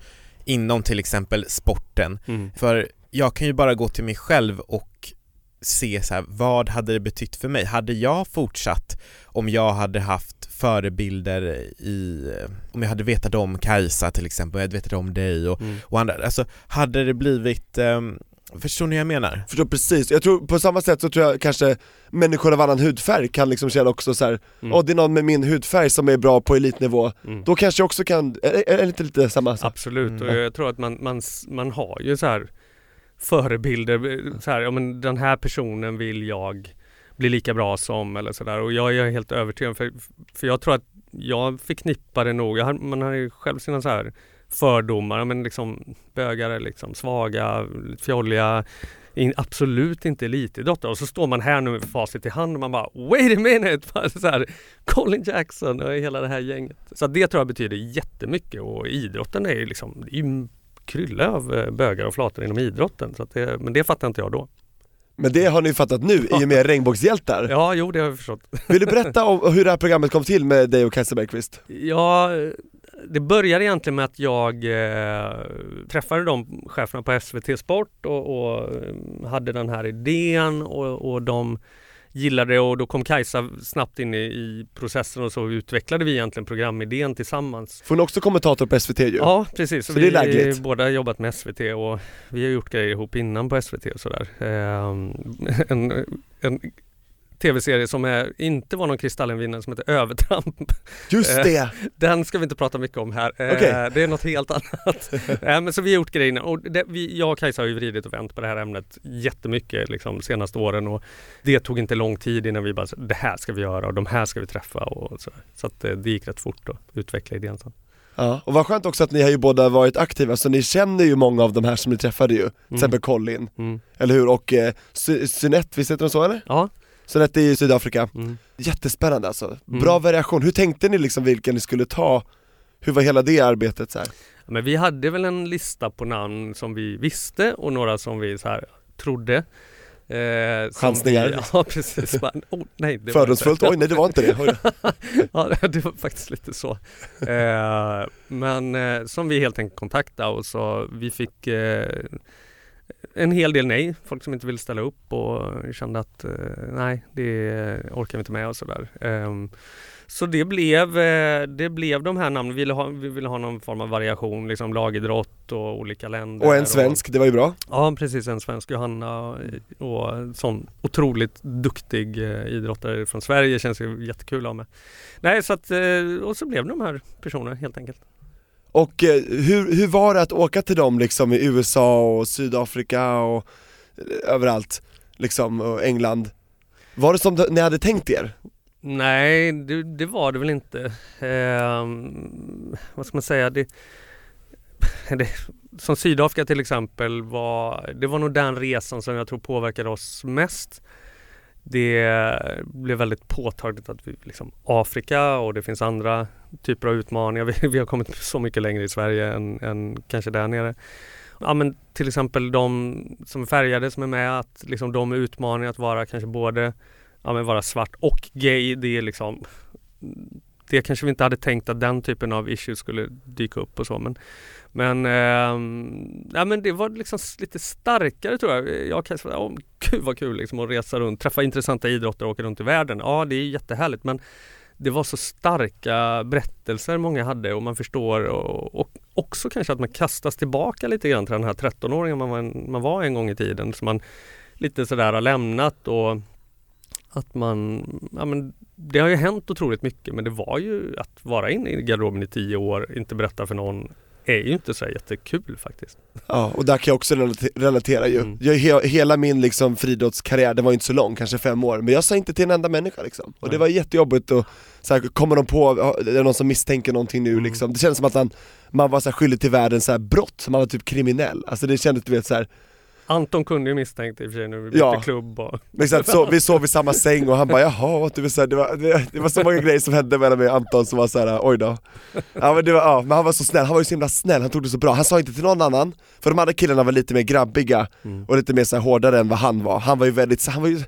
inom till exempel sporten. Mm. För jag kan ju bara gå till mig själv och se så här, vad hade det betytt för mig? Hade jag fortsatt om jag hade haft förebilder i, om jag hade vetat om Kajsa till exempel, om jag hade vetat om dig och, mm. och andra, alltså hade det blivit um, Förstår ni vad jag menar? Förstår precis, jag tror på samma sätt så tror jag kanske människor av annan hudfärg kan liksom känna också så här, mm. oh, det är någon med min hudfärg som är bra på elitnivå, mm. då kanske jag också kan, är, är det inte lite samma? Så? Absolut, mm. och jag tror att man, man, man har ju så här förebilder, så här, ja men den här personen vill jag bli lika bra som eller sådär och jag är helt övertygad för, för jag tror att jag förknippar det nog, jag, man har ju själv sina så här fördomar, men liksom bögar är liksom svaga, fjolliga, in, absolut inte elitidrottare och så står man här nu med facit i hand och man bara Wait a minute! så här, Colin Jackson och hela det här gänget. Så det tror jag betyder jättemycket och idrotten är ju liksom det krylla av eh, bögar och flator inom idrotten. Så det, men det fattar inte jag då. Men det har ni fattat nu i och med Regnbågshjältar? Ja, jo det har jag förstått. Vill du berätta om hur det här programmet kom till med dig och Kajsa Bergqvist? Ja, det började egentligen med att jag eh, träffade de cheferna på SVT Sport och, och eh, hade den här idén och, och de gillade det och då kom Kajsa snabbt in i, i, processen och så utvecklade vi egentligen programidén tillsammans. För hon är också kommentator på SVT ju. Ja precis, så vi lägligt. båda jobbat med SVT och vi har gjort grejer ihop innan på SVT och sådär. Eh, en, en tv-serie som är, inte var någon Kristallenvinnare som heter Övertramp. Just eh, det! Den ska vi inte prata mycket om här. Eh, okay. Det är något helt annat. Eh, men så vi har gjort grejerna och det, vi, jag och Kajsa har ju vridit och vänt på det här ämnet jättemycket liksom, de senaste åren och det tog inte lång tid innan vi bara det här ska vi göra och de här ska vi träffa och så. Så att det gick rätt fort att utveckla idén sen. Ja, och vad skönt också att ni har ju båda varit aktiva, så ni känner ju många av de här som ni träffade ju, till mm. exempel Colin, mm. eller hur? Och eh, Synette, visst heter de så eller? Ja, så detta är i Sydafrika. Mm. Jättespännande alltså. Mm. Bra variation. Hur tänkte ni liksom vilken ni skulle ta? Hur var hela det arbetet så här? Men vi hade väl en lista på namn som vi visste och några som vi så här trodde. Eh, Chansningar? Vi, ja precis. oh, nej, Fördomsfullt, oj nej det var inte det. ja det var faktiskt lite så. Eh, men eh, som vi helt enkelt kontaktade och så vi fick eh, en hel del nej, folk som inte ville ställa upp och kände att eh, nej, det orkar vi inte med och sådär. Um, Så det blev, eh, det blev de här namnen, vi ville ha, vi ville ha någon form av variation, liksom lagidrott och olika länder. Och en svensk, det var ju bra. Ja precis, en svensk Johanna och en sån otroligt duktig eh, idrottare från Sverige känns ju jättekul att ha med. Nej så att, och så blev de här personerna helt enkelt. Och eh, hur, hur var det att åka till dem liksom i USA och Sydafrika och eh, överallt, liksom, och England? Var det som ni hade tänkt er? Nej, det, det var det väl inte. Eh, vad ska man säga? Det, det, som Sydafrika till exempel var, det var nog den resan som jag tror påverkade oss mest. Det blev väldigt påtagligt att vi liksom Afrika och det finns andra typer av utmaningar. Vi, vi har kommit så mycket längre i Sverige än, än kanske där nere. Ja men till exempel de som är färgade som är med, att liksom de är utmaningar att vara kanske både ja, men vara svart och gay. Det är liksom det kanske vi inte hade tänkt att den typen av issues skulle dyka upp och så men Men, eh, ja, men det var liksom lite starkare tror jag. Jag kan säga, oh, gud vad kul liksom att resa runt, träffa intressanta idrottare och åka runt i världen. Ja det är jättehärligt men det var så starka berättelser många hade och man förstår och, och också kanske att man kastas tillbaka lite grann till den här 13-åringen man, var en, man var en gång i tiden som man lite sådär har lämnat och att man, ja men det har ju hänt otroligt mycket men det var ju att vara inne i garderoben i tio år, inte berätta för någon är ju inte så jättekul faktiskt. Ja, och där kan jag också relatera ju. Mm. Jag, he, hela min liksom friidrottskarriär, den var ju inte så lång, kanske fem år, men jag sa inte till en enda människa liksom. Och det Nej. var jättejobbigt och så här, kommer de på, ja, det är någon som misstänker någonting nu Mm. liksom. Det kändes som att man, man var så här skyldig till världen så här brott, man var typ kriminell. Alltså det kändes du vet så här, Anton kunde ju misstänkt i och för sig nu, vi bytte Ja. klubb och Exakt, så, vi sov i samma säng och han bara jaha, du vet, så här, det, var, det, det var så många grejer som hände mellan mig och Anton som var såhär, oj då. Ja, men det var, ja, men han var så snäll, han var ju så himla snäll, han tog det så bra, han sa inte till någon annan För de andra killarna var lite mer grabbiga Mm. och lite mer så här, hårdare än vad han var, han var ju väldigt, så- han var ju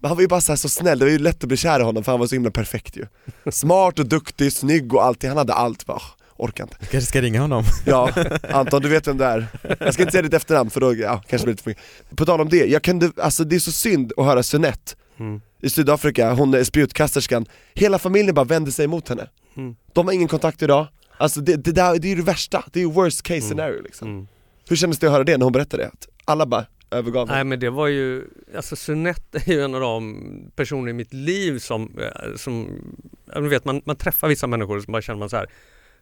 men han var ju bara så, här, så snäll, det var ju lätt att bli kär i honom för han var så himla perfekt ju. Smart och duktig, snygg och allting, han hade allt, bara, orkar inte Du kanske ska ringa honom? Ja, Anton du vet vem det är. Jag ska inte säga ditt efternamn för då, ja, kanske blir lite för mycket. På tal om det, jag kunde, alltså det är så synd att höra Sunette mm. i Sydafrika, hon är spjutkasterskan, hela familjen bara vände sig emot henne. Mm. De har ingen kontakt idag, alltså det, det, där, det är ju det värsta, det är ju worst case Mm. scenario liksom. Mm. Hur kändes det att höra det när hon berättade det? Att alla bara övergav henne? Nej men det var ju, alltså Sunette är ju en av de personer i mitt liv som, eh, som ja, du vet man, man träffar vissa människor som bara känner man så här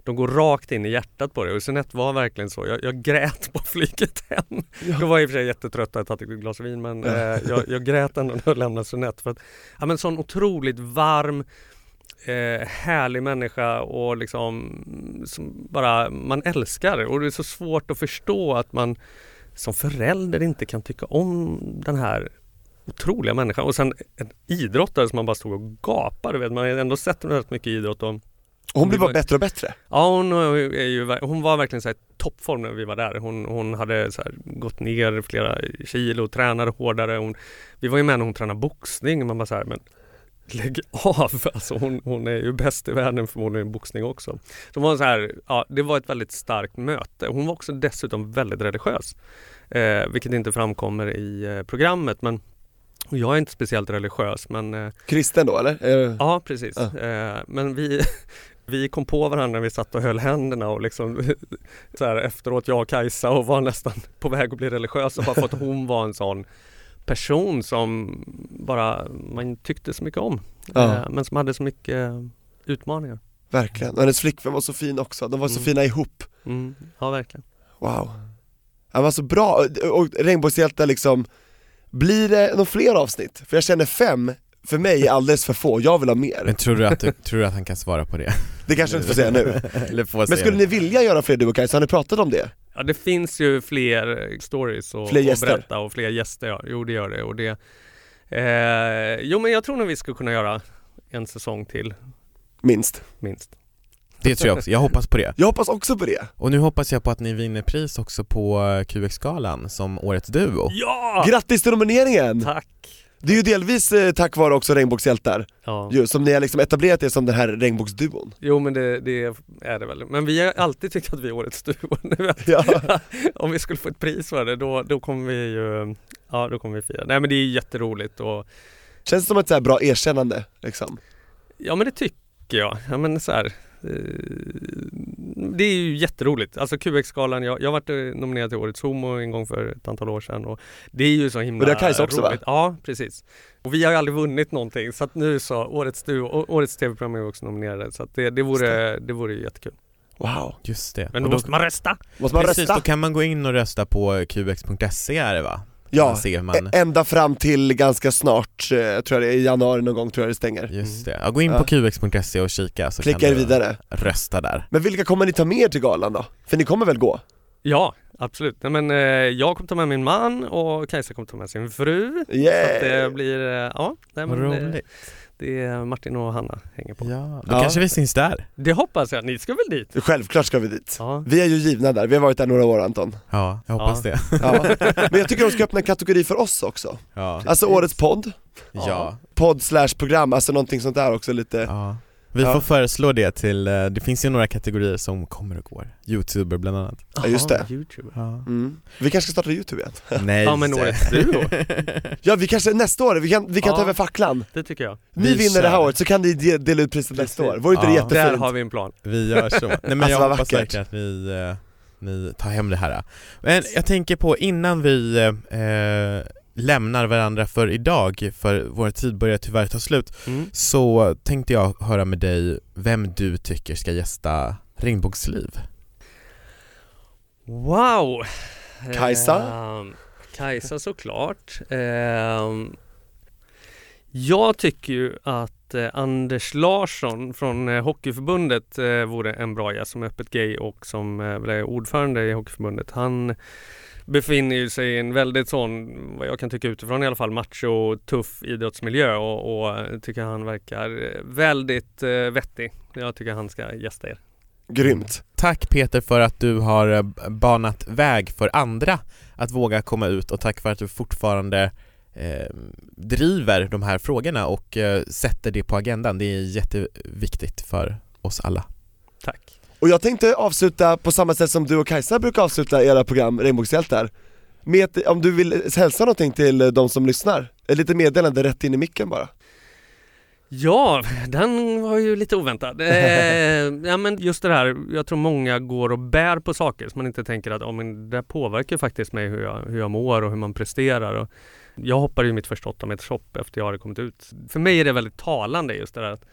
de går rakt in i hjärtat på det och Sunette var verkligen så. Jag, jag grät på flyget hem. Jag var i och för sig jättetrött och hade tagit ett glas vin men eh, jag, jag grät ändå när jag lämnade Sunette. För att, ja, men sån otroligt varm, eh, härlig människa och liksom som bara man älskar. Och det är så svårt att förstå att man som förälder inte kan tycka om den här otroliga människan. Och sen en idrottare som man bara stod och gapade. Vet. Man har ändå sett rätt mycket idrott. Och, Och hon blev var- bara bättre och bättre. ja, hon, är ju, hon var verkligen så här toppform när vi var där. Hon, hon hade så gått ner flera kilo, tränade hårdare. Hon, vi var ju med när hon tränade boxning. Man bara så här, men lägg av! Alltså hon, hon är ju bäst i världen förmodligen i boxning också. Så var så här, ja, det var ett väldigt starkt möte. Hon var också dessutom väldigt religiös. Eh, vilket inte framkommer i eh, programmet. Men jag är inte speciellt religiös men eh, Kristen då eller? Ja precis. Ja. Eh, men vi, vi kom på varandra när vi satt och höll händerna och liksom så här, efteråt jag och Kajsa och var nästan på väg att bli religiösa bara för att hon var en sån person som bara man tyckte så mycket om. Ja. Eh, men som hade så mycket utmaningar. Verkligen, och hennes flickvän var så fin också, de var så Mm. fina ihop. Mm, ja verkligen. Wow. Han var så bra, och- och Regnbågshjältar liksom, blir det några fler avsnitt? För jag känner fem, för mig är alldeles för få, jag vill ha mer. Men tror du att, du, tror du att han kan svara på det? Det kanske jag inte får säga nu. Eller får Men skulle det? ni vilja göra fler du och Kajsa, har ni pratat om det? Ja det finns ju fler stories och, Fler och berätta och fler gäster. Ja. Jo det gör det. Och det eh, jo men jag tror nog vi skulle kunna göra en säsong till Minst. minst. Det tror jag också, jag hoppas på det. Jag hoppas också på det. Och nu hoppas jag på att ni vinner pris också på eh, QX-galan som Årets Duo. Ja! Grattis till nomineringen! Tack! Det är ju delvis eh, tack vare också Regnbågshjältar, Ja. ju, som ni har liksom etablerat er som den här regnbågsduon. Jo men det, det är det väl. Men vi har alltid tyckt att vi är årets duo. Ja. Om vi skulle få ett pris för det då, då kommer vi ju, ja då kommer vi fira. Nej men det är jätteroligt och Känns det som ett så här bra erkännande liksom? ja men det tycker jag. Ja, men så här, det är ju jätteroligt. Alltså QX-galan, jag, jag har varit eh, nominerad till Årets Homo en gång för ett antal år sedan och det är ju så himla Och det har Kajsa också, va? roligt. Ja, precis. Och vi har ju aldrig vunnit någonting så att nu så, Årets och Årets TV-program är också nominerade så att det, det, vore, det vore ju jättekul. Wow. Just det. Men Och då måste man rösta! Måste man Precis, rösta? då kan man gå in och rösta på qx.se är det va? Ja, hur man... ä- ända fram till ganska snart, eh, tror jag det är, i januari någon gång tror jag det stänger. Just det. Ja, gå in Ja. på qx.se och kika så Klicka kan du vidare. rösta där. Men vilka kommer ni ta med er till galan då? För ni kommer väl gå? Ja, absolut. Nej, men, eh, jag kommer ta med min man och Kajsa kommer ta med sin fru. Så att Yeah! det blir, eh, ja, nej, Vad men, det, roligt. det är Martin och Hanna hänger på. Ja, då Ja. kanske vi syns där. Det hoppas jag, ni ska väl dit? Självklart ska vi dit. Ja. Vi är ju givna där, vi har varit där några år Anton. Ja, jag hoppas Ja. det. Ja. Men jag tycker de ska öppna en kategori för oss också. Ja. Alltså årets podd, Ja. podd slash program, alltså någonting sånt där också lite. ja. Vi Ja. får föreslå det till, eh, det finns ju några kategorier som kommer och går. Youtuber bland annat. Ja, just det. YouTube. Ja. Mm. Vi kanske ska starta Youtube igen. Nej. Ja men årets duo, Ja vi kanske, nästa år, vi kan, vi kan ta Ja. över facklan. det tycker jag. Ni Vi vinner det här kör. året så kan ni de- dela ut priset nästa år, vore inte det Ja. jättefint? Där har vi en plan. Vi gör så. Nej men Alltså, jag hoppas vackert. verkligen att ni, eh, ni tar hem det här. Men jag tänker på innan vi eh, lämnar varandra för idag, för vår tid börjar tyvärr ta slut, Mm. så tänkte jag höra med dig vem du tycker ska gästa Regnbågsliv. Wow! Kajsa? Ehm, Kajsa såklart. Ehm, jag tycker ju att eh, Anders Larsson från eh, Hockeyförbundet eh, vore en bra gäst som är öppet gay och som eh, är ordförande i Hockeyförbundet. Han befinner ju sig i en väldigt sån, vad jag kan tycka utifrån i alla fall, macho, tuff idrottsmiljö och, och eh, tycker han verkar eh, väldigt eh, vettig. Jag tycker han ska gästa er. Grymt. Tack Peter för att du har eh, banat väg för andra att våga komma ut och tack för att du fortfarande eh, driver de här frågorna och eh, sätter det på agendan. Det är jätteviktigt för oss alla. Tack! Och jag tänkte avsluta på samma sätt som du och Kajsa brukar avsluta era program Regnbågshjältar med ett, om du vill hälsa någonting till de som lyssnar, ett litet meddelande rätt in i micken bara Ja, den var ju lite oväntad. Eh, ja, men just det här, jag tror många går och bär på saker som man inte tänker att oh, men det påverkar faktiskt mig hur jag, hur jag mår och hur man presterar. Och jag hoppade ju mitt första 8 meters hopp efter jag hade kommit ut. För mig är det väldigt talande just det där att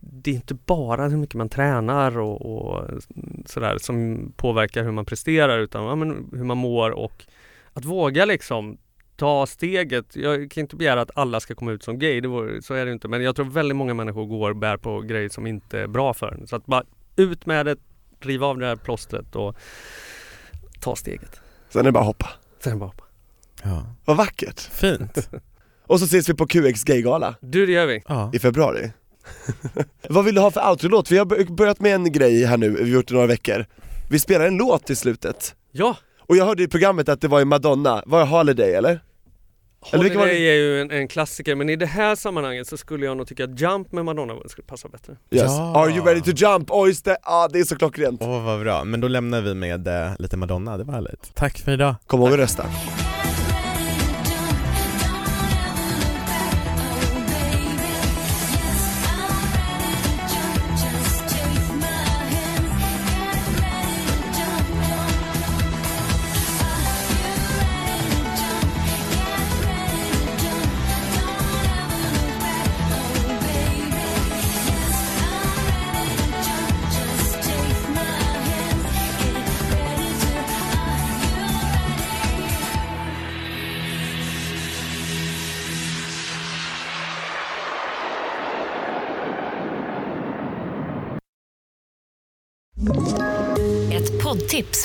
det är inte bara hur mycket man tränar och, och sådär som påverkar hur man presterar utan ja, men hur man mår och att våga liksom ta steget. Jag kan inte begära att alla ska komma ut som gay, det vore, så är det inte. Men jag tror väldigt många människor går och bär på grejer som inte är bra för en. Så att bara ut med det, riva av det här plåstret och ta steget. Sen är det bara hoppa. Sen bara hoppa. Ja. Vad vackert! Fint. Och så ses vi på QX Gaygala Du, det gör vi. Ja. i februari Vad vill du ha för outro-låt? Vi har bör- börjat med en grej här nu, vi har gjort det några veckor Vi spelar en låt i slutet Ja! Och jag hörde i programmet att det var i Madonna, var det Holiday eller? Eller Holiday det? är ju en, en klassiker men i det här sammanhanget så skulle jag nog tycka att Jump med Madonna skulle passa bättre. Yes. Ja. Are you ready to jump? Oj just det, ah, det är så klockrent Åh vad bra, men då lämnar vi med eh, lite Madonna, det var härligt. Tack för idag. Kom ihåg att rösta